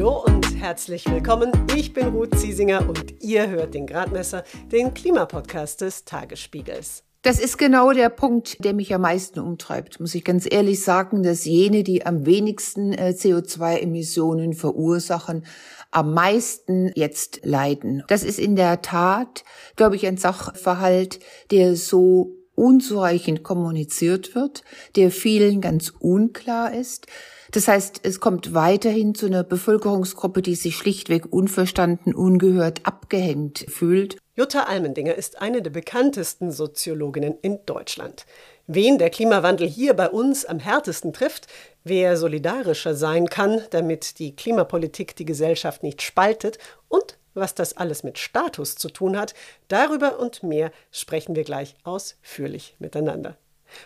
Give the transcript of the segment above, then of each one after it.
Hallo und herzlich willkommen. Ich bin Ruth Ziesinger und ihr hört den Gradmesser, den Klimapodcast des Tagesspiegels. Das ist genau der Punkt, der mich am meisten umtreibt, muss ich ganz ehrlich sagen, dass jene, die am wenigsten äh, CO2-Emissionen verursachen, am meisten jetzt leiden. Das ist in der Tat, glaube ich, ein Sachverhalt, der so unzureichend kommuniziert wird, der vielen ganz unklar ist. Das heißt, es kommt weiterhin zu einer Bevölkerungsgruppe, die sich schlichtweg unverstanden, ungehört, abgehängt fühlt. Jutta Almendinger ist eine der bekanntesten Soziologinnen in Deutschland. Wen der Klimawandel hier bei uns am härtesten trifft, wer solidarischer sein kann, damit die Klimapolitik die Gesellschaft nicht spaltet und was das alles mit Status zu tun hat, darüber und mehr sprechen wir gleich ausführlich miteinander.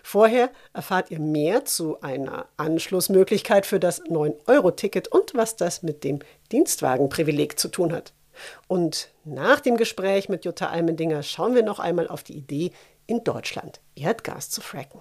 Vorher erfahrt ihr mehr zu einer Anschlussmöglichkeit für das 9-Euro-Ticket und was das mit dem Dienstwagenprivileg zu tun hat. Und nach dem Gespräch mit Jutta Almendinger schauen wir noch einmal auf die Idee, in Deutschland Erdgas zu fracken.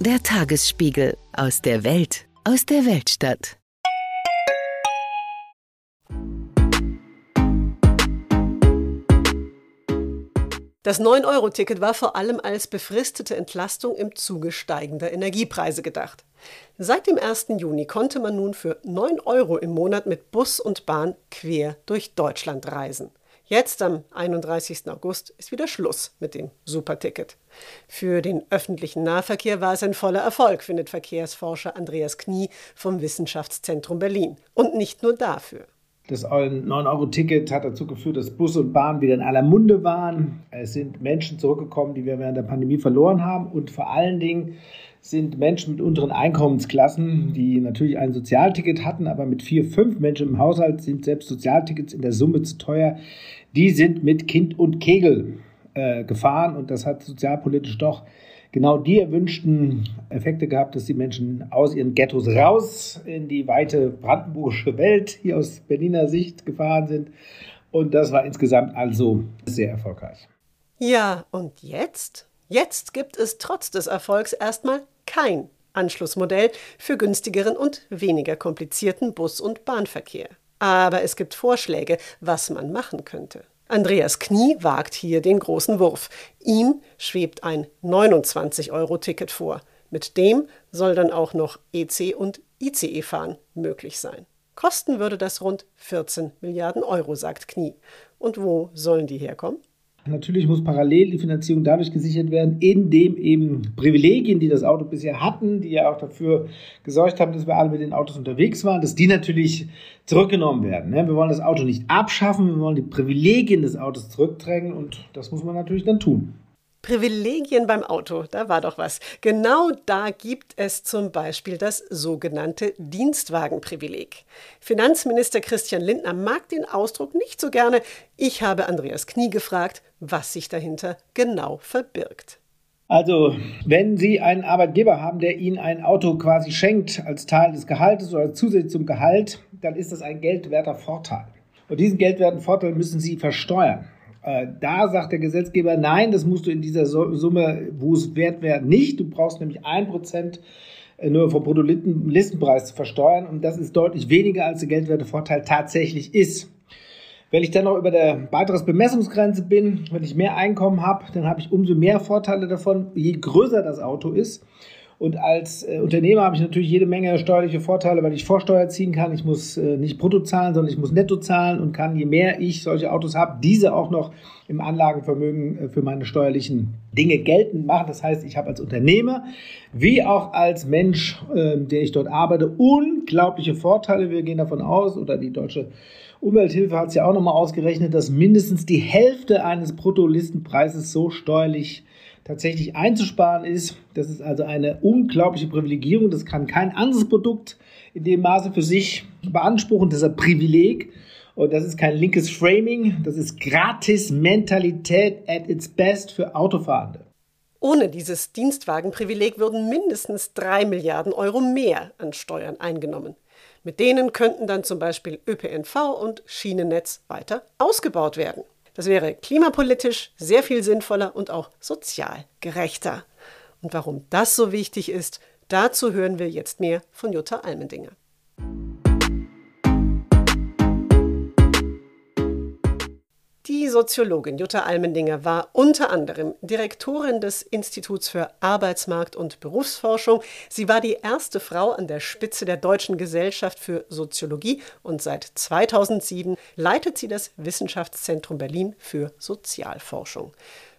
Der Tagesspiegel aus der Welt, aus der Weltstadt. Das 9-Euro-Ticket war vor allem als befristete Entlastung im Zuge steigender Energiepreise gedacht. Seit dem 1. Juni konnte man nun für 9 Euro im Monat mit Bus und Bahn quer durch Deutschland reisen. Jetzt am 31. August ist wieder Schluss mit dem Superticket. Für den öffentlichen Nahverkehr war es ein voller Erfolg, findet Verkehrsforscher Andreas Knie vom Wissenschaftszentrum Berlin. Und nicht nur dafür. Das 9-Euro-Ticket hat dazu geführt, dass Bus und Bahn wieder in aller Munde waren. Es sind Menschen zurückgekommen, die wir während der Pandemie verloren haben. Und vor allen Dingen sind Menschen mit unteren Einkommensklassen, die natürlich ein Sozialticket hatten, aber mit vier, fünf Menschen im Haushalt sind selbst Sozialtickets in der Summe zu teuer die sind mit Kind und Kegel äh, gefahren und das hat sozialpolitisch doch genau die erwünschten Effekte gehabt, dass die Menschen aus ihren Ghettos raus in die weite brandenburgische Welt hier aus Berliner Sicht gefahren sind. Und das war insgesamt also sehr erfolgreich. Ja, und jetzt? Jetzt gibt es trotz des Erfolgs erstmal kein Anschlussmodell für günstigeren und weniger komplizierten Bus- und Bahnverkehr. Aber es gibt Vorschläge, was man machen könnte. Andreas Knie wagt hier den großen Wurf. Ihm schwebt ein 29-Euro-Ticket vor. Mit dem soll dann auch noch EC und ICE fahren möglich sein. Kosten würde das rund 14 Milliarden Euro, sagt Knie. Und wo sollen die herkommen? Natürlich muss parallel die Finanzierung dadurch gesichert werden, indem eben Privilegien, die das Auto bisher hatten, die ja auch dafür gesorgt haben, dass wir alle mit den Autos unterwegs waren, dass die natürlich zurückgenommen werden. Ne? Wir wollen das Auto nicht abschaffen, wir wollen die Privilegien des Autos zurückdrängen und das muss man natürlich dann tun. Privilegien beim Auto, da war doch was. Genau da gibt es zum Beispiel das sogenannte Dienstwagenprivileg. Finanzminister Christian Lindner mag den Ausdruck nicht so gerne. Ich habe Andreas Knie gefragt, was sich dahinter genau verbirgt. Also, wenn Sie einen Arbeitgeber haben, der Ihnen ein Auto quasi schenkt als Teil des Gehaltes oder zusätzlich zum Gehalt, dann ist das ein geldwerter Vorteil. Und diesen geldwerten Vorteil müssen Sie versteuern. Äh, da sagt der Gesetzgeber, nein, das musst du in dieser Summe, wo es wert wäre, nicht. Du brauchst nämlich ein Prozent äh, nur vom Bruttolistenpreis zu versteuern und das ist deutlich weniger, als der Geldwertevorteil tatsächlich ist. Wenn ich dann noch über der Beitragsbemessungsgrenze bin, wenn ich mehr Einkommen habe, dann habe ich umso mehr Vorteile davon, je größer das Auto ist. Und als äh, Unternehmer habe ich natürlich jede Menge steuerliche Vorteile, weil ich Vorsteuer ziehen kann. Ich muss äh, nicht brutto zahlen, sondern ich muss netto zahlen und kann, je mehr ich solche Autos habe, diese auch noch im Anlagenvermögen äh, für meine steuerlichen Dinge geltend machen. Das heißt, ich habe als Unternehmer wie auch als Mensch, äh, der ich dort arbeite, unglaubliche Vorteile. Wir gehen davon aus, oder die deutsche Umwelthilfe hat es ja auch nochmal ausgerechnet, dass mindestens die Hälfte eines Bruttolistenpreises so steuerlich tatsächlich einzusparen ist. Das ist also eine unglaubliche Privilegierung. Das kann kein anderes Produkt in dem Maße für sich beanspruchen. Das ist ein Privileg. Und das ist kein linkes Framing. Das ist Gratis-Mentalität at its best für Autofahrende. Ohne dieses Dienstwagenprivileg würden mindestens drei Milliarden Euro mehr an Steuern eingenommen. Mit denen könnten dann zum Beispiel ÖPNV und Schienennetz weiter ausgebaut werden. Das wäre klimapolitisch sehr viel sinnvoller und auch sozial gerechter. Und warum das so wichtig ist, dazu hören wir jetzt mehr von Jutta Almendinger. Die Soziologin Jutta Almendinger war unter anderem Direktorin des Instituts für Arbeitsmarkt und Berufsforschung. Sie war die erste Frau an der Spitze der Deutschen Gesellschaft für Soziologie und seit 2007 leitet sie das Wissenschaftszentrum Berlin für Sozialforschung.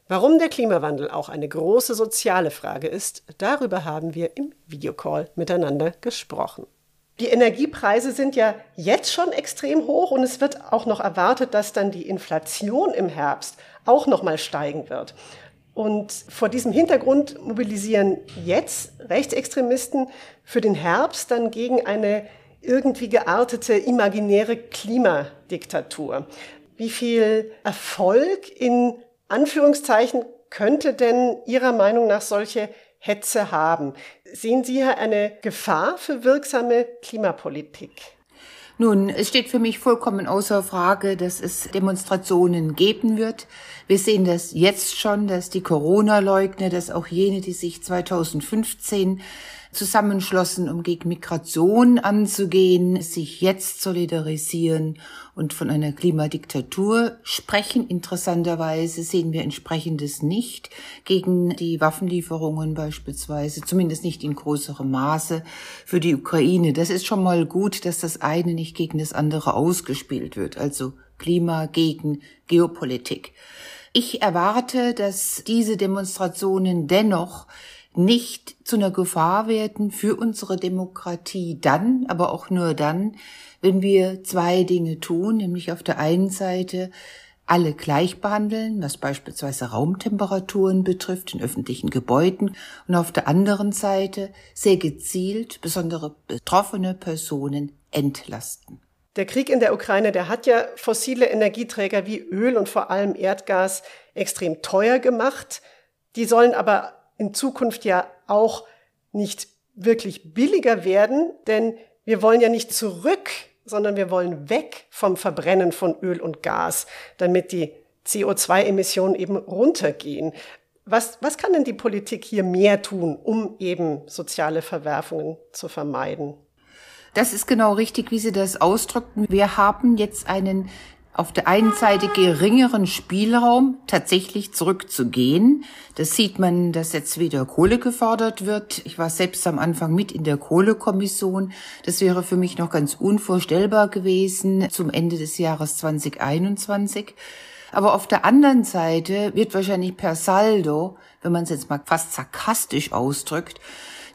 Warum der Klimawandel auch eine große soziale Frage ist, darüber haben wir im Videocall miteinander gesprochen. Die Energiepreise sind ja jetzt schon extrem hoch und es wird auch noch erwartet, dass dann die Inflation im Herbst auch noch mal steigen wird. Und vor diesem Hintergrund mobilisieren jetzt Rechtsextremisten für den Herbst dann gegen eine irgendwie geartete imaginäre Klimadiktatur. Wie viel Erfolg in Anführungszeichen könnte denn Ihrer Meinung nach solche Hetze haben. Sehen Sie hier eine Gefahr für wirksame Klimapolitik? Nun, es steht für mich vollkommen außer Frage, dass es Demonstrationen geben wird. Wir sehen das jetzt schon, dass die Corona-Leugner, dass auch jene, die sich 2015 zusammenschlossen, um gegen Migration anzugehen, sich jetzt solidarisieren und von einer Klimadiktatur sprechen. Interessanterweise sehen wir entsprechendes nicht gegen die Waffenlieferungen beispielsweise, zumindest nicht in größerem Maße für die Ukraine. Das ist schon mal gut, dass das eine nicht gegen das andere ausgespielt wird, also Klima gegen Geopolitik. Ich erwarte, dass diese Demonstrationen dennoch nicht zu einer Gefahr werden für unsere Demokratie dann, aber auch nur dann, wenn wir zwei Dinge tun, nämlich auf der einen Seite alle gleich behandeln, was beispielsweise Raumtemperaturen betrifft in öffentlichen Gebäuden und auf der anderen Seite sehr gezielt besondere betroffene Personen entlasten. Der Krieg in der Ukraine, der hat ja fossile Energieträger wie Öl und vor allem Erdgas extrem teuer gemacht. Die sollen aber in Zukunft ja auch nicht wirklich billiger werden, denn wir wollen ja nicht zurück, sondern wir wollen weg vom Verbrennen von Öl und Gas, damit die CO2-Emissionen eben runtergehen. Was, was kann denn die Politik hier mehr tun, um eben soziale Verwerfungen zu vermeiden? Das ist genau richtig, wie Sie das ausdrückten. Wir haben jetzt einen auf der einen Seite geringeren Spielraum, tatsächlich zurückzugehen. Das sieht man, dass jetzt wieder Kohle gefordert wird. Ich war selbst am Anfang mit in der Kohlekommission. Das wäre für mich noch ganz unvorstellbar gewesen zum Ende des Jahres 2021. Aber auf der anderen Seite wird wahrscheinlich per Saldo, wenn man es jetzt mal fast sarkastisch ausdrückt,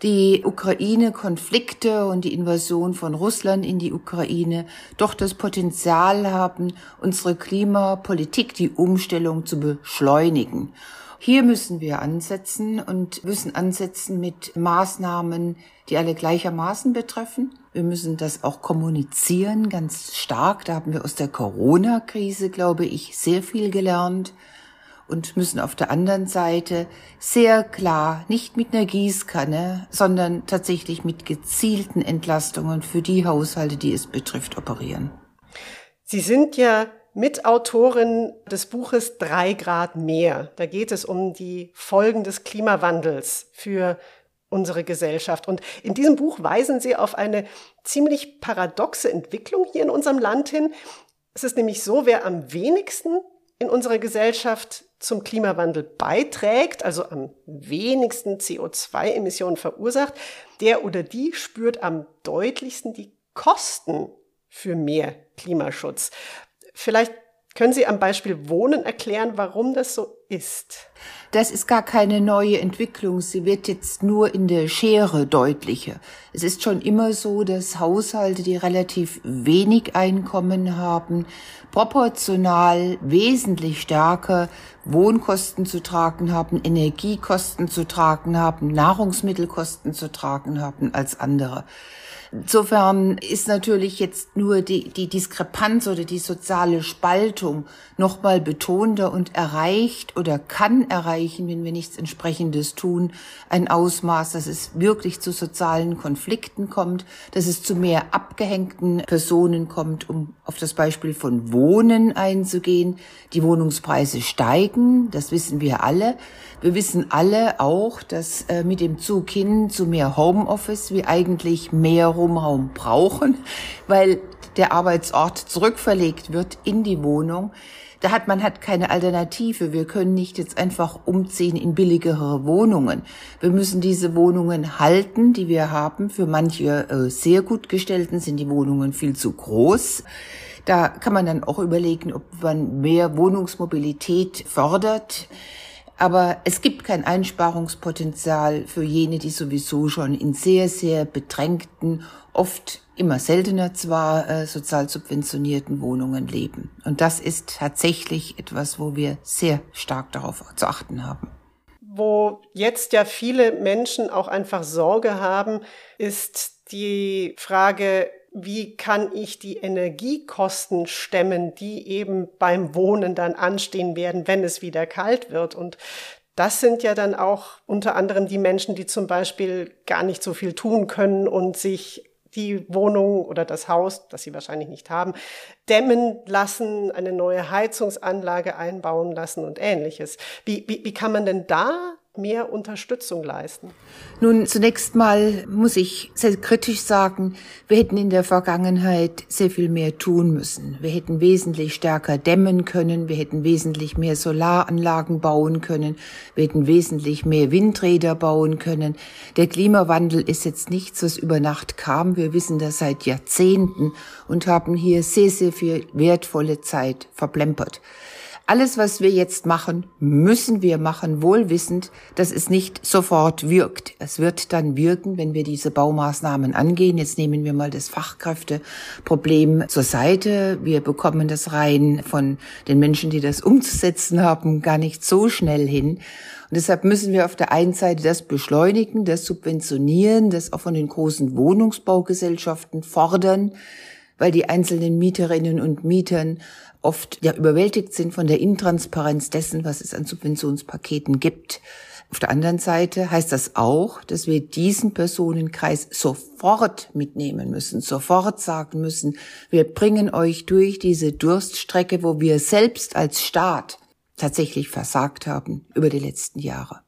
die Ukraine-Konflikte und die Invasion von Russland in die Ukraine doch das Potenzial haben, unsere Klimapolitik, die Umstellung zu beschleunigen. Hier müssen wir ansetzen und müssen ansetzen mit Maßnahmen, die alle gleichermaßen betreffen. Wir müssen das auch kommunizieren, ganz stark. Da haben wir aus der Corona-Krise, glaube ich, sehr viel gelernt und müssen auf der anderen Seite sehr klar, nicht mit einer Gießkanne, sondern tatsächlich mit gezielten Entlastungen für die Haushalte, die es betrifft, operieren. Sie sind ja Mitautorin des Buches Drei Grad mehr. Da geht es um die Folgen des Klimawandels für unsere Gesellschaft. Und in diesem Buch weisen Sie auf eine ziemlich paradoxe Entwicklung hier in unserem Land hin. Es ist nämlich so, wer am wenigsten in unserer Gesellschaft zum Klimawandel beiträgt, also am wenigsten CO2-Emissionen verursacht, der oder die spürt am deutlichsten die Kosten für mehr Klimaschutz. Vielleicht Können Sie am Beispiel Wohnen erklären, warum das so ist? Das ist gar keine neue Entwicklung. Sie wird jetzt nur in der Schere deutlicher. Es ist schon immer so, dass Haushalte, die relativ wenig Einkommen haben, proportional wesentlich stärker Wohnkosten zu tragen haben, Energiekosten zu tragen haben, Nahrungsmittelkosten zu tragen haben als andere. Insofern ist natürlich jetzt nur die, die Diskrepanz oder die soziale Spaltung nochmal betonter und erreicht oder kann erreichen, wenn wir nichts entsprechendes tun, ein Ausmaß, dass es wirklich zu sozialen Konflikten kommt, dass es zu mehr abgehängten Personen kommt, um auf das Beispiel von Wohnen einzugehen. Die Wohnungspreise steigen, das wissen wir alle. Wir wissen alle auch, dass äh, mit dem Zug hin zu mehr Homeoffice wir eigentlich mehr Wohnraum brauchen, weil der Arbeitsort zurückverlegt wird in die Wohnung. Da hat man hat keine Alternative. Wir können nicht jetzt einfach umziehen in billigere Wohnungen. Wir müssen diese Wohnungen halten, die wir haben. Für manche äh, sehr gut gestellten sind die Wohnungen viel zu groß. Da kann man dann auch überlegen, ob man mehr Wohnungsmobilität fördert. Aber es gibt kein Einsparungspotenzial für jene, die sowieso schon in sehr, sehr bedrängten, oft immer seltener zwar äh, sozial subventionierten Wohnungen leben. Und das ist tatsächlich etwas, wo wir sehr stark darauf zu achten haben. Wo jetzt ja viele Menschen auch einfach Sorge haben, ist die Frage, wie kann ich die Energiekosten stemmen, die eben beim Wohnen dann anstehen werden, wenn es wieder kalt wird. Und das sind ja dann auch unter anderem die Menschen, die zum Beispiel gar nicht so viel tun können und sich die Wohnung oder das Haus, das sie wahrscheinlich nicht haben, dämmen lassen, eine neue Heizungsanlage einbauen lassen und ähnliches. Wie, wie, wie kann man denn da mehr Unterstützung leisten? Nun, zunächst mal muss ich sehr kritisch sagen, wir hätten in der Vergangenheit sehr viel mehr tun müssen. Wir hätten wesentlich stärker dämmen können, wir hätten wesentlich mehr Solaranlagen bauen können, wir hätten wesentlich mehr Windräder bauen können. Der Klimawandel ist jetzt nichts, was über Nacht kam. Wir wissen das seit Jahrzehnten und haben hier sehr, sehr viel wertvolle Zeit verplempert. Alles, was wir jetzt machen, müssen wir machen, wohlwissend, dass es nicht sofort wirkt. Es wird dann wirken, wenn wir diese Baumaßnahmen angehen. Jetzt nehmen wir mal das Fachkräfteproblem zur Seite. Wir bekommen das rein von den Menschen, die das umzusetzen haben, gar nicht so schnell hin. Und deshalb müssen wir auf der einen Seite das beschleunigen, das subventionieren, das auch von den großen Wohnungsbaugesellschaften fordern, weil die einzelnen Mieterinnen und Mietern oft ja überwältigt sind von der Intransparenz dessen, was es an Subventionspaketen gibt. Auf der anderen Seite heißt das auch, dass wir diesen Personenkreis sofort mitnehmen müssen, sofort sagen müssen, wir bringen euch durch diese Durststrecke, wo wir selbst als Staat tatsächlich versagt haben über die letzten Jahre.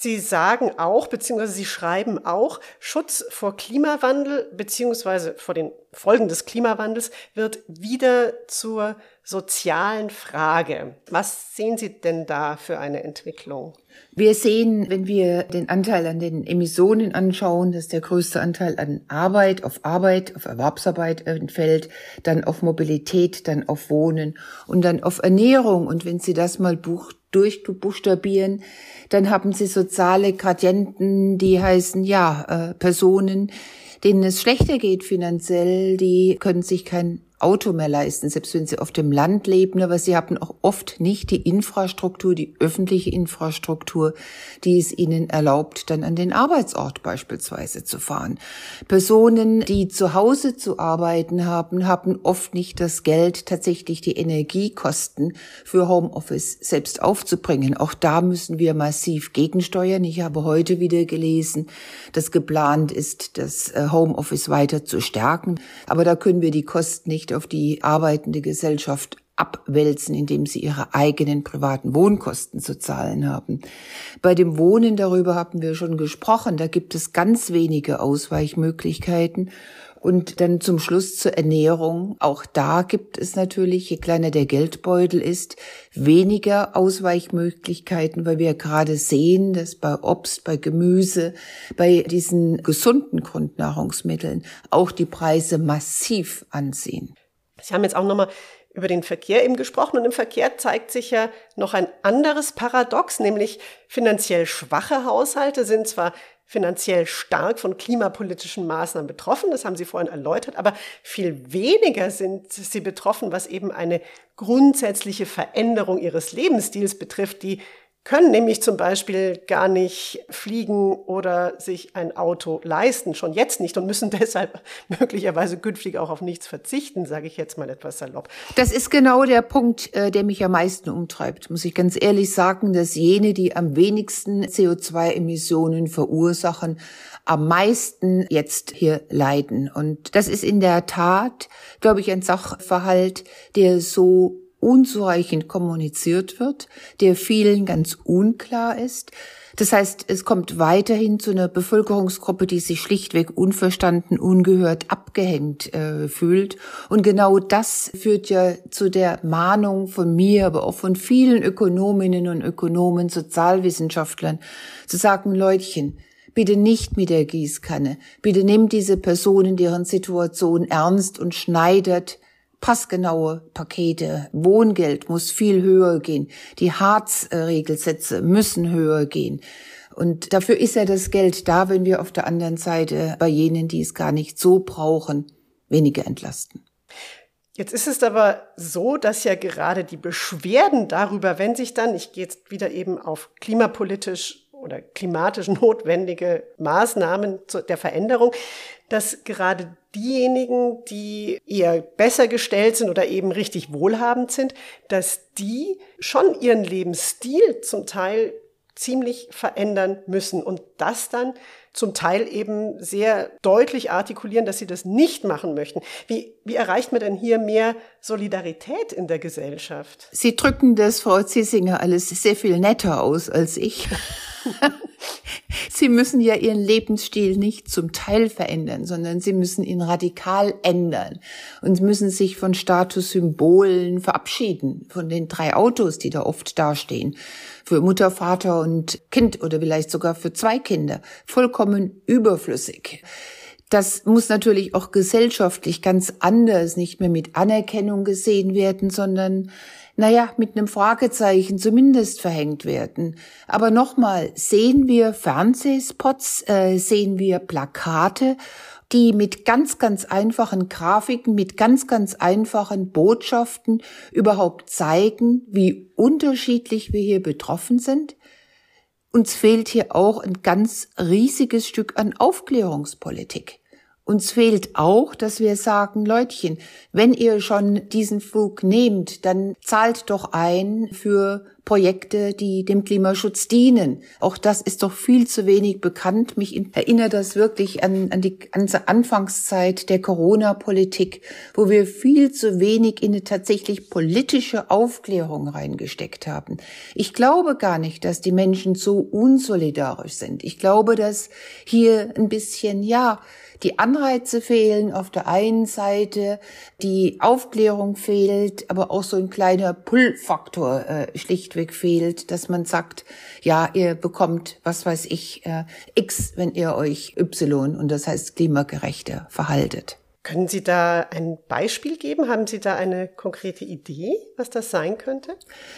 Sie sagen auch, beziehungsweise Sie schreiben auch, Schutz vor Klimawandel, beziehungsweise vor den Folgen des Klimawandels wird wieder zur sozialen Frage. Was sehen Sie denn da für eine Entwicklung? Wir sehen, wenn wir den Anteil an den Emissionen anschauen, dass der größte Anteil an Arbeit, auf Arbeit, auf Erwerbsarbeit entfällt, dann auf Mobilität, dann auf Wohnen und dann auf Ernährung. Und wenn Sie das mal buch durchbuchstabieren, dann haben Sie soziale Gradienten, die heißen, ja, äh, Personen, denen es schlechter geht finanziell, die können sich kein Auto mehr leisten, selbst wenn sie auf dem Land leben, aber sie haben auch oft nicht die Infrastruktur, die öffentliche Infrastruktur, die es ihnen erlaubt, dann an den Arbeitsort beispielsweise zu fahren. Personen, die zu Hause zu arbeiten haben, haben oft nicht das Geld, tatsächlich die Energiekosten für Homeoffice selbst aufzubringen. Auch da müssen wir massiv gegensteuern. Ich habe heute wieder gelesen, dass geplant ist, das äh, Homeoffice weiter zu stärken, aber da können wir die Kosten nicht auf die arbeitende Gesellschaft abwälzen, indem sie ihre eigenen privaten Wohnkosten zu zahlen haben. Bei dem Wohnen darüber haben wir schon gesprochen. Da gibt es ganz wenige Ausweichmöglichkeiten. Und dann zum Schluss zur Ernährung. Auch da gibt es natürlich, je kleiner der Geldbeutel ist, weniger Ausweichmöglichkeiten, weil wir gerade sehen, dass bei Obst, bei Gemüse, bei diesen gesunden Grundnahrungsmitteln auch die Preise massiv anziehen. Sie haben jetzt auch nochmal über den Verkehr eben gesprochen und im Verkehr zeigt sich ja noch ein anderes Paradox, nämlich finanziell schwache Haushalte sind zwar finanziell stark von klimapolitischen Maßnahmen betroffen, das haben Sie vorhin erläutert, aber viel weniger sind sie betroffen, was eben eine grundsätzliche Veränderung ihres Lebensstils betrifft, die können nämlich zum Beispiel gar nicht fliegen oder sich ein Auto leisten, schon jetzt nicht und müssen deshalb möglicherweise künftig auch auf nichts verzichten, sage ich jetzt mal etwas salopp. Das ist genau der Punkt, äh, der mich am meisten umtreibt, muss ich ganz ehrlich sagen, dass jene, die am wenigsten CO2-Emissionen verursachen, am meisten jetzt hier leiden. Und das ist in der Tat, glaube ich, ein Sachverhalt, der so unzureichend kommuniziert wird, der vielen ganz unklar ist. Das heißt, es kommt weiterhin zu einer Bevölkerungsgruppe, die sich schlichtweg unverstanden, ungehört, abgehängt äh, fühlt. Und genau das führt ja zu der Mahnung von mir, aber auch von vielen Ökonominnen und Ökonomen, Sozialwissenschaftlern, zu sagen, Leutchen, bitte nicht mit der Gießkanne. Bitte nehmt diese Personen, deren Situation ernst und schneidet passgenaue Pakete. Wohngeld muss viel höher gehen. Die Harz-Regelsätze müssen höher gehen. Und dafür ist ja das Geld da, wenn wir auf der anderen Seite bei jenen, die es gar nicht so brauchen, weniger entlasten. Jetzt ist es aber so, dass ja gerade die Beschwerden darüber, wenn sich dann, ich gehe jetzt wieder eben auf klimapolitisch oder klimatisch notwendige Maßnahmen der Veränderung, dass gerade diejenigen, die eher besser gestellt sind oder eben richtig wohlhabend sind, dass die schon ihren Lebensstil zum Teil ziemlich verändern müssen. Und das dann zum Teil eben sehr deutlich artikulieren, dass sie das nicht machen möchten. Wie, wie erreicht man denn hier mehr Solidarität in der Gesellschaft? Sie drücken das, Frau Zissinger, alles sehr viel netter aus als ich. Sie müssen ja Ihren Lebensstil nicht zum Teil verändern, sondern Sie müssen ihn radikal ändern und müssen sich von Statussymbolen verabschieden, von den drei Autos, die da oft dastehen, für Mutter, Vater und Kind oder vielleicht sogar für zwei Kinder, vollkommen überflüssig. Das muss natürlich auch gesellschaftlich ganz anders, nicht mehr mit Anerkennung gesehen werden, sondern naja, mit einem Fragezeichen zumindest verhängt werden. Aber nochmal, sehen wir Fernsehspots, äh, sehen wir Plakate, die mit ganz, ganz einfachen Grafiken, mit ganz, ganz einfachen Botschaften überhaupt zeigen, wie unterschiedlich wir hier betroffen sind? Uns fehlt hier auch ein ganz riesiges Stück an Aufklärungspolitik. Uns fehlt auch, dass wir sagen, Leutchen, wenn ihr schon diesen Flug nehmt, dann zahlt doch ein für Projekte, die dem Klimaschutz dienen. Auch das ist doch viel zu wenig bekannt. Mich erinnert das wirklich an, an die ganze Anfangszeit der Corona-Politik, wo wir viel zu wenig in eine tatsächlich politische Aufklärung reingesteckt haben. Ich glaube gar nicht, dass die Menschen so unsolidarisch sind. Ich glaube, dass hier ein bisschen, ja, die Anreize fehlen auf der einen Seite, die Aufklärung fehlt, aber auch so ein kleiner Pull-Faktor äh, schlichtweg fehlt, dass man sagt, ja, ihr bekommt, was weiß ich, äh, X, wenn ihr euch Y und das heißt klimagerechter verhaltet. Können Sie da ein Beispiel geben? Haben Sie da eine konkrete Idee, was das sein könnte?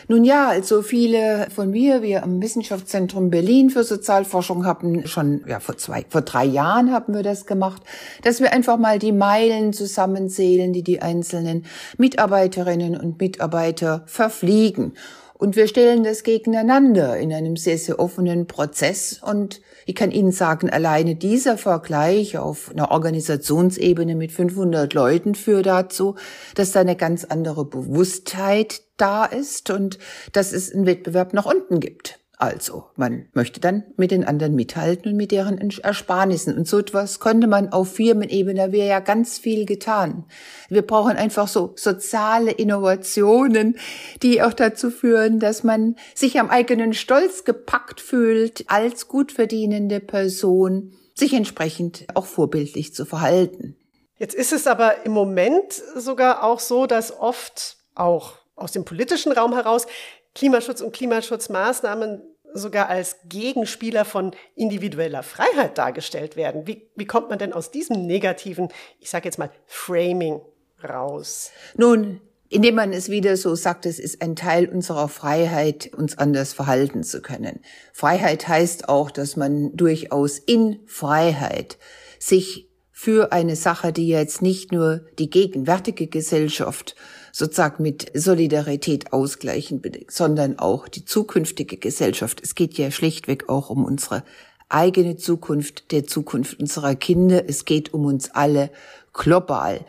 Nun ja, also viele von mir, wir am Wissenschaftszentrum Berlin für Sozialforschung haben schon, ja, vor zwei, vor drei Jahren haben wir das gemacht, dass wir einfach mal die Meilen zusammenzählen, die die einzelnen Mitarbeiterinnen und Mitarbeiter verfliegen. Und wir stellen das gegeneinander in einem sehr, sehr offenen Prozess. Und ich kann Ihnen sagen, alleine dieser Vergleich auf einer Organisationsebene mit 500 Leuten führt dazu, dass da eine ganz andere Bewusstheit da ist und dass es einen Wettbewerb nach unten gibt. Also, man möchte dann mit den anderen mithalten und mit deren Ersparnissen. Und so etwas könnte man auf Firmenebene, da wäre ja ganz viel getan. Wir brauchen einfach so soziale Innovationen, die auch dazu führen, dass man sich am eigenen Stolz gepackt fühlt, als gut verdienende Person, sich entsprechend auch vorbildlich zu verhalten. Jetzt ist es aber im Moment sogar auch so, dass oft auch aus dem politischen Raum heraus Klimaschutz und Klimaschutzmaßnahmen sogar als Gegenspieler von individueller Freiheit dargestellt werden. Wie, wie kommt man denn aus diesem negativen, ich sage jetzt mal, Framing raus? Nun, indem man es wieder so sagt, es ist ein Teil unserer Freiheit, uns anders verhalten zu können. Freiheit heißt auch, dass man durchaus in Freiheit sich für eine Sache, die jetzt nicht nur die gegenwärtige Gesellschaft sozusagen mit Solidarität ausgleichen, sondern auch die zukünftige Gesellschaft. Es geht ja schlichtweg auch um unsere eigene Zukunft, der Zukunft unserer Kinder. Es geht um uns alle global.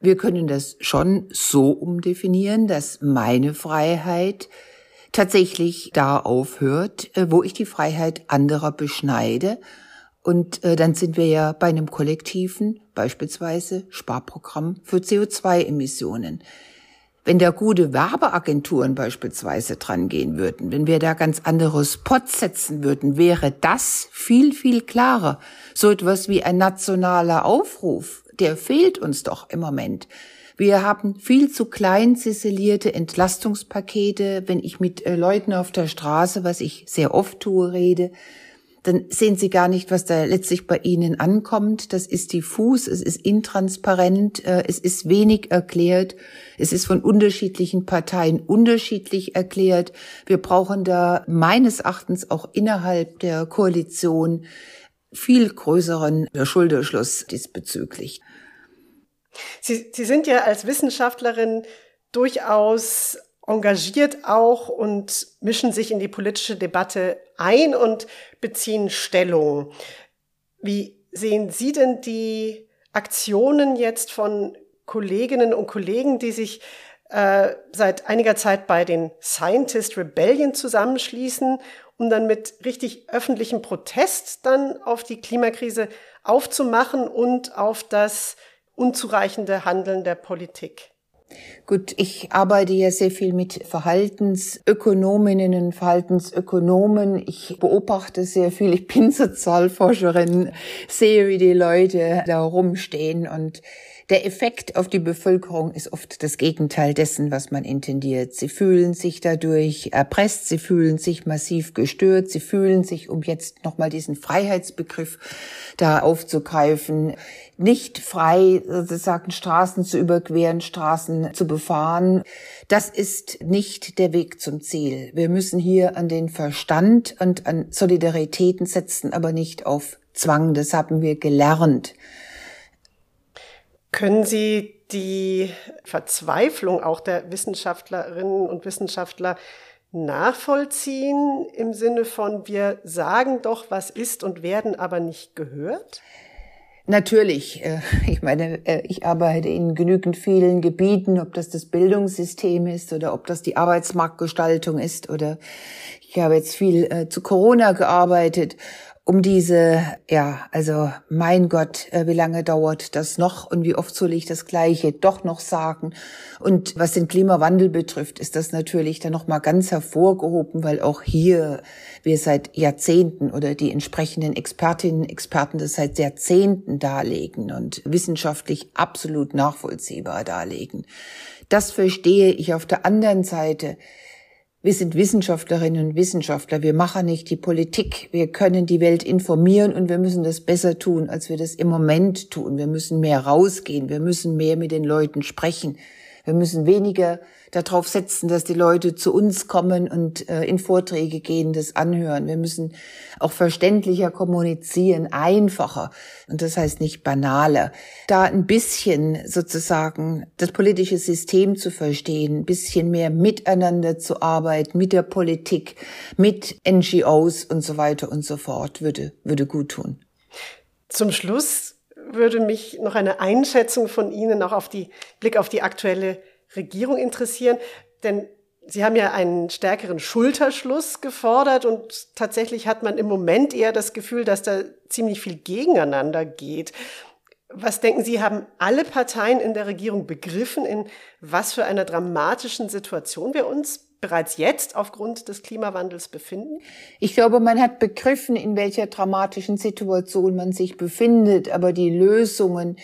Wir können das schon so umdefinieren, dass meine Freiheit tatsächlich da aufhört, äh, wo ich die Freiheit anderer beschneide. Und äh, dann sind wir ja bei einem kollektiven, beispielsweise Sparprogramm für CO2-Emissionen. Wenn da gute Werbeagenturen beispielsweise dran gehen würden, wenn wir da ganz andere Spots setzen würden, wäre das viel, viel klarer. So etwas wie ein nationaler Aufruf der fehlt uns doch im Moment. Wir haben viel zu klein ziselierte Entlastungspakete. Wenn ich mit äh, Leuten auf der Straße, was ich sehr oft tue, rede, dann sehen sie gar nicht, was da letztlich bei ihnen ankommt. Das ist diffus, es ist intransparent, äh, es ist wenig erklärt, es ist von unterschiedlichen Parteien unterschiedlich erklärt. Wir brauchen da meines Erachtens auch innerhalb der Koalition viel größeren Schulterschluss diesbezüglich. Sie, Sie sind ja als Wissenschaftlerin durchaus engagiert auch und mischen sich in die politische Debatte ein und beziehen Stellung. Wie sehen Sie denn die Aktionen jetzt von Kolleginnen und Kollegen, die sich äh, seit einiger Zeit bei den Scientist Rebellion zusammenschließen, um dann mit richtig öffentlichem Protest dann auf die Klimakrise aufzumachen und auf das unzureichende Handeln der Politik? Gut, ich arbeite ja sehr viel mit Verhaltensökonominnen und Verhaltensökonomen. Ich beobachte sehr viel. Ich bin Sozialforscherin, sehe, wie die Leute da rumstehen und der Effekt auf die Bevölkerung ist oft das Gegenteil dessen, was man intendiert. Sie fühlen sich dadurch erpresst, sie fühlen sich massiv gestört, sie fühlen sich, um jetzt nochmal diesen Freiheitsbegriff da aufzugreifen, nicht frei, sozusagen Straßen zu überqueren, Straßen zu befahren. Das ist nicht der Weg zum Ziel. Wir müssen hier an den Verstand und an Solidaritäten setzen, aber nicht auf Zwang. Das haben wir gelernt. Können Sie die Verzweiflung auch der Wissenschaftlerinnen und Wissenschaftler nachvollziehen im Sinne von, wir sagen doch, was ist und werden aber nicht gehört? Natürlich. Äh, ich meine, äh, ich arbeite in genügend vielen Gebieten, ob das das Bildungssystem ist oder ob das die Arbeitsmarktgestaltung ist oder ich habe jetzt viel äh, zu Corona gearbeitet um diese, ja, also mein Gott, äh, wie lange dauert das noch und wie oft soll ich das Gleiche doch noch sagen? Und was den Klimawandel betrifft, ist das natürlich dann nochmal ganz hervorgehoben, weil auch hier wir seit Jahrzehnten oder die entsprechenden Expertinnen und Experten das seit Jahrzehnten darlegen und wissenschaftlich absolut nachvollziehbar darlegen. Das verstehe ich auf der anderen Seite wir sind Wissenschaftlerinnen und Wissenschaftler. Wir machen nicht die Politik. Wir können die Welt informieren und wir müssen das besser tun, als wir das im Moment tun. Wir müssen mehr rausgehen. Wir müssen mehr mit den Leuten sprechen. Wir müssen weniger darauf setzen, dass die Leute zu uns kommen und äh, in Vorträge gehen, das anhören. Wir müssen auch verständlicher kommunizieren, einfacher. Und das heißt nicht banaler. Da ein bisschen sozusagen das politische System zu verstehen, ein bisschen mehr miteinander zu arbeiten, mit der Politik, mit NGOs und so weiter und so fort, würde, würde gut tun. Zum Schluss würde mich noch eine Einschätzung von Ihnen auch auf die Blick auf die aktuelle Regierung interessieren, denn Sie haben ja einen stärkeren Schulterschluss gefordert und tatsächlich hat man im Moment eher das Gefühl, dass da ziemlich viel gegeneinander geht. Was denken Sie, haben alle Parteien in der Regierung begriffen, in was für einer dramatischen Situation wir uns bereits jetzt aufgrund des Klimawandels befinden? Ich glaube, man hat begriffen, in welcher dramatischen Situation man sich befindet, aber die Lösungen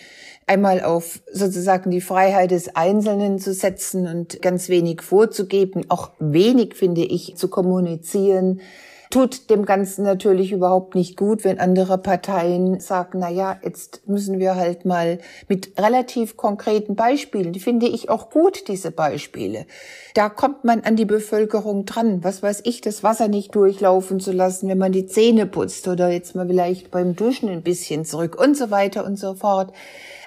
einmal auf sozusagen die Freiheit des Einzelnen zu setzen und ganz wenig vorzugeben, auch wenig, finde ich, zu kommunizieren, tut dem Ganzen natürlich überhaupt nicht gut, wenn andere Parteien sagen, na ja, jetzt müssen wir halt mal mit relativ konkreten Beispielen, finde ich auch gut, diese Beispiele. Da kommt man an die Bevölkerung dran. Was weiß ich, das Wasser nicht durchlaufen zu lassen, wenn man die Zähne putzt oder jetzt mal vielleicht beim Duschen ein bisschen zurück und so weiter und so fort.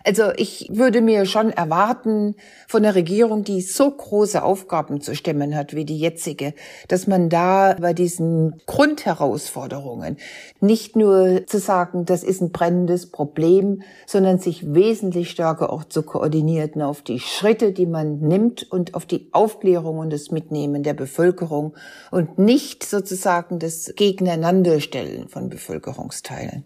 Also ich würde mir schon erwarten von der Regierung, die so große Aufgaben zu stemmen hat wie die jetzige, dass man da bei diesen Grundherausforderungen nicht nur zu sagen, das ist ein brennendes Problem, sondern sich wesentlich stärker auch zu koordinieren auf die Schritte, die man nimmt und auf die Aufklärung und das Mitnehmen der Bevölkerung und nicht sozusagen das Gegeneinanderstellen von Bevölkerungsteilen.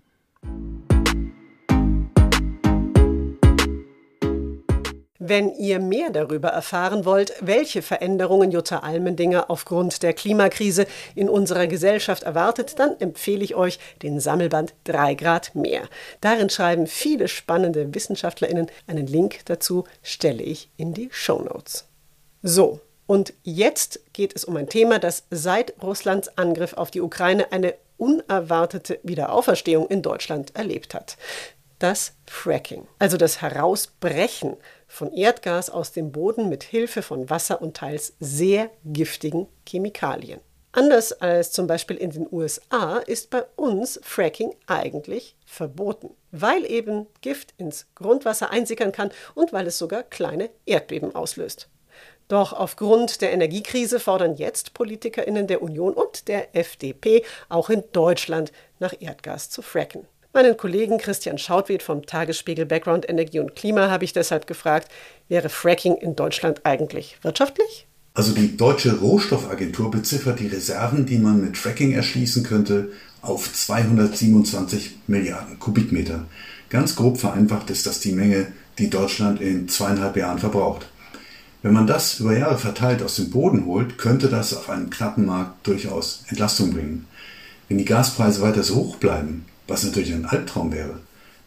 Wenn ihr mehr darüber erfahren wollt, welche Veränderungen Jutta Almendinger aufgrund der Klimakrise in unserer Gesellschaft erwartet, dann empfehle ich euch den Sammelband 3 Grad mehr. Darin schreiben viele spannende WissenschaftlerInnen. Einen Link dazu stelle ich in die Show Notes. So, und jetzt geht es um ein Thema, das seit Russlands Angriff auf die Ukraine eine unerwartete Wiederauferstehung in Deutschland erlebt hat. Das Fracking, also das Herausbrechen von Erdgas aus dem Boden mit Hilfe von Wasser und teils sehr giftigen Chemikalien. Anders als zum Beispiel in den USA ist bei uns Fracking eigentlich verboten, weil eben Gift ins Grundwasser einsickern kann und weil es sogar kleine Erdbeben auslöst. Doch aufgrund der Energiekrise fordern jetzt Politikerinnen der Union und der FDP auch in Deutschland nach Erdgas zu fracken. Meinen Kollegen Christian Schautwed vom Tagesspiegel Background Energie und Klima habe ich deshalb gefragt, wäre Fracking in Deutschland eigentlich wirtschaftlich? Also die deutsche Rohstoffagentur beziffert die Reserven, die man mit Fracking erschließen könnte, auf 227 Milliarden Kubikmeter. Ganz grob vereinfacht ist das die Menge, die Deutschland in zweieinhalb Jahren verbraucht. Wenn man das über Jahre verteilt aus dem Boden holt, könnte das auf einem knappen Markt durchaus Entlastung bringen. Wenn die Gaspreise weiter so hoch bleiben, was natürlich ein Albtraum wäre,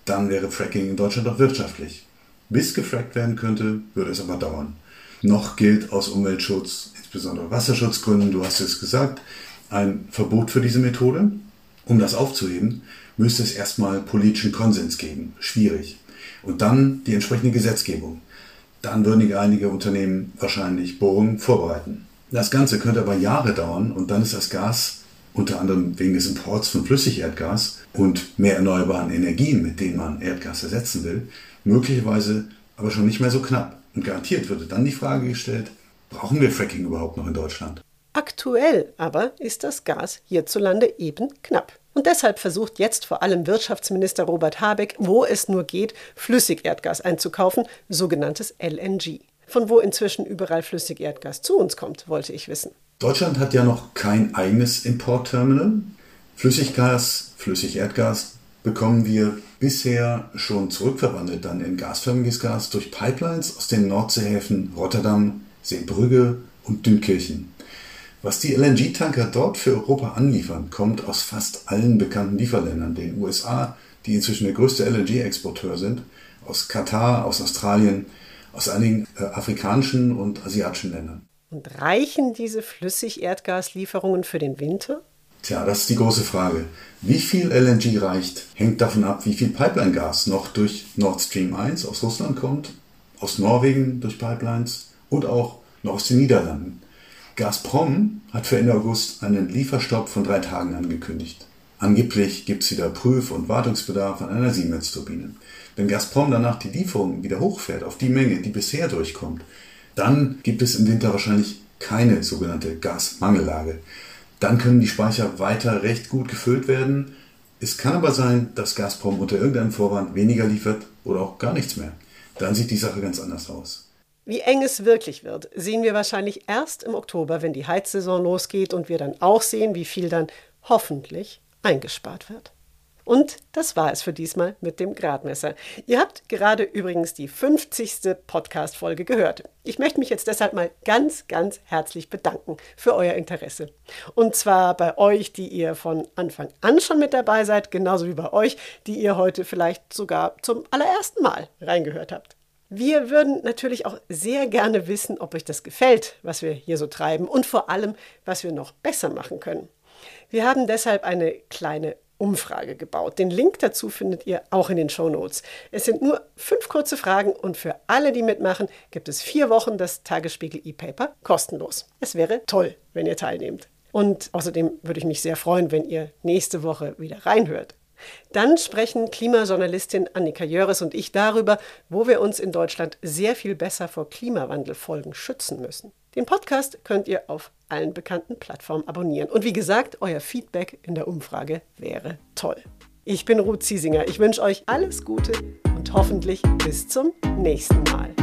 dann wäre Fracking in Deutschland auch wirtschaftlich. Bis gefrackt werden könnte, würde es aber dauern. Noch gilt aus Umweltschutz, insbesondere Wasserschutzgründen, du hast es gesagt, ein Verbot für diese Methode. Um das aufzuheben, müsste es erstmal politischen Konsens geben. Schwierig. Und dann die entsprechende Gesetzgebung. Dann würden einige Unternehmen wahrscheinlich Bohrungen vorbereiten. Das Ganze könnte aber Jahre dauern und dann ist das Gas unter anderem wegen des Imports von Flüssigerdgas und mehr erneuerbaren Energien, mit denen man Erdgas ersetzen will, möglicherweise aber schon nicht mehr so knapp. Und garantiert würde dann die Frage gestellt, brauchen wir Fracking überhaupt noch in Deutschland? Aktuell aber ist das Gas hierzulande eben knapp. Und deshalb versucht jetzt vor allem Wirtschaftsminister Robert Habeck, wo es nur geht, Flüssigerdgas einzukaufen, sogenanntes LNG. Von wo inzwischen überall Flüssigerdgas zu uns kommt, wollte ich wissen. Deutschland hat ja noch kein eigenes Importterminal. Flüssiggas, Flüssigerdgas bekommen wir bisher schon zurückverwandelt dann in gasförmiges Gas durch Pipelines aus den Nordseehäfen Rotterdam, Seebrügge und Dünkirchen. Was die LNG-Tanker dort für Europa anliefern, kommt aus fast allen bekannten Lieferländern, den USA, die inzwischen der größte LNG-Exporteur sind, aus Katar, aus Australien, aus einigen äh, afrikanischen und asiatischen Ländern. Und reichen diese Flüssigerdgaslieferungen für den Winter? Tja, das ist die große Frage. Wie viel LNG reicht, hängt davon ab, wie viel Pipeline-Gas noch durch Nord Stream 1 aus Russland kommt, aus Norwegen durch Pipelines und auch noch aus den Niederlanden. Gazprom hat für Ende August einen Lieferstopp von drei Tagen angekündigt. Angeblich gibt es wieder Prüf- und Wartungsbedarf an einer Siemens-Turbine. Wenn Gazprom danach die Lieferungen wieder hochfährt auf die Menge, die bisher durchkommt, dann gibt es im Winter wahrscheinlich keine sogenannte Gasmangellage. Dann können die Speicher weiter recht gut gefüllt werden. Es kann aber sein, dass Gazprom unter irgendeinem Vorwand weniger liefert oder auch gar nichts mehr. Dann sieht die Sache ganz anders aus. Wie eng es wirklich wird, sehen wir wahrscheinlich erst im Oktober, wenn die Heizsaison losgeht und wir dann auch sehen, wie viel dann hoffentlich eingespart wird. Und das war es für diesmal mit dem Gradmesser. Ihr habt gerade übrigens die 50. Podcast-Folge gehört. Ich möchte mich jetzt deshalb mal ganz, ganz herzlich bedanken für euer Interesse. Und zwar bei euch, die ihr von Anfang an schon mit dabei seid, genauso wie bei euch, die ihr heute vielleicht sogar zum allerersten Mal reingehört habt. Wir würden natürlich auch sehr gerne wissen, ob euch das gefällt, was wir hier so treiben und vor allem, was wir noch besser machen können. Wir haben deshalb eine kleine Umfrage gebaut. Den Link dazu findet ihr auch in den Show Notes. Es sind nur fünf kurze Fragen und für alle, die mitmachen, gibt es vier Wochen das Tagesspiegel E-Paper kostenlos. Es wäre toll, wenn ihr teilnehmt. Und außerdem würde ich mich sehr freuen, wenn ihr nächste Woche wieder reinhört. Dann sprechen Klimajournalistin Annika Jöres und ich darüber, wo wir uns in Deutschland sehr viel besser vor Klimawandelfolgen schützen müssen. Den Podcast könnt ihr auf allen bekannten Plattformen abonnieren. Und wie gesagt, euer Feedback in der Umfrage wäre toll. Ich bin Ruth Ziesinger. Ich wünsche euch alles Gute und hoffentlich bis zum nächsten Mal.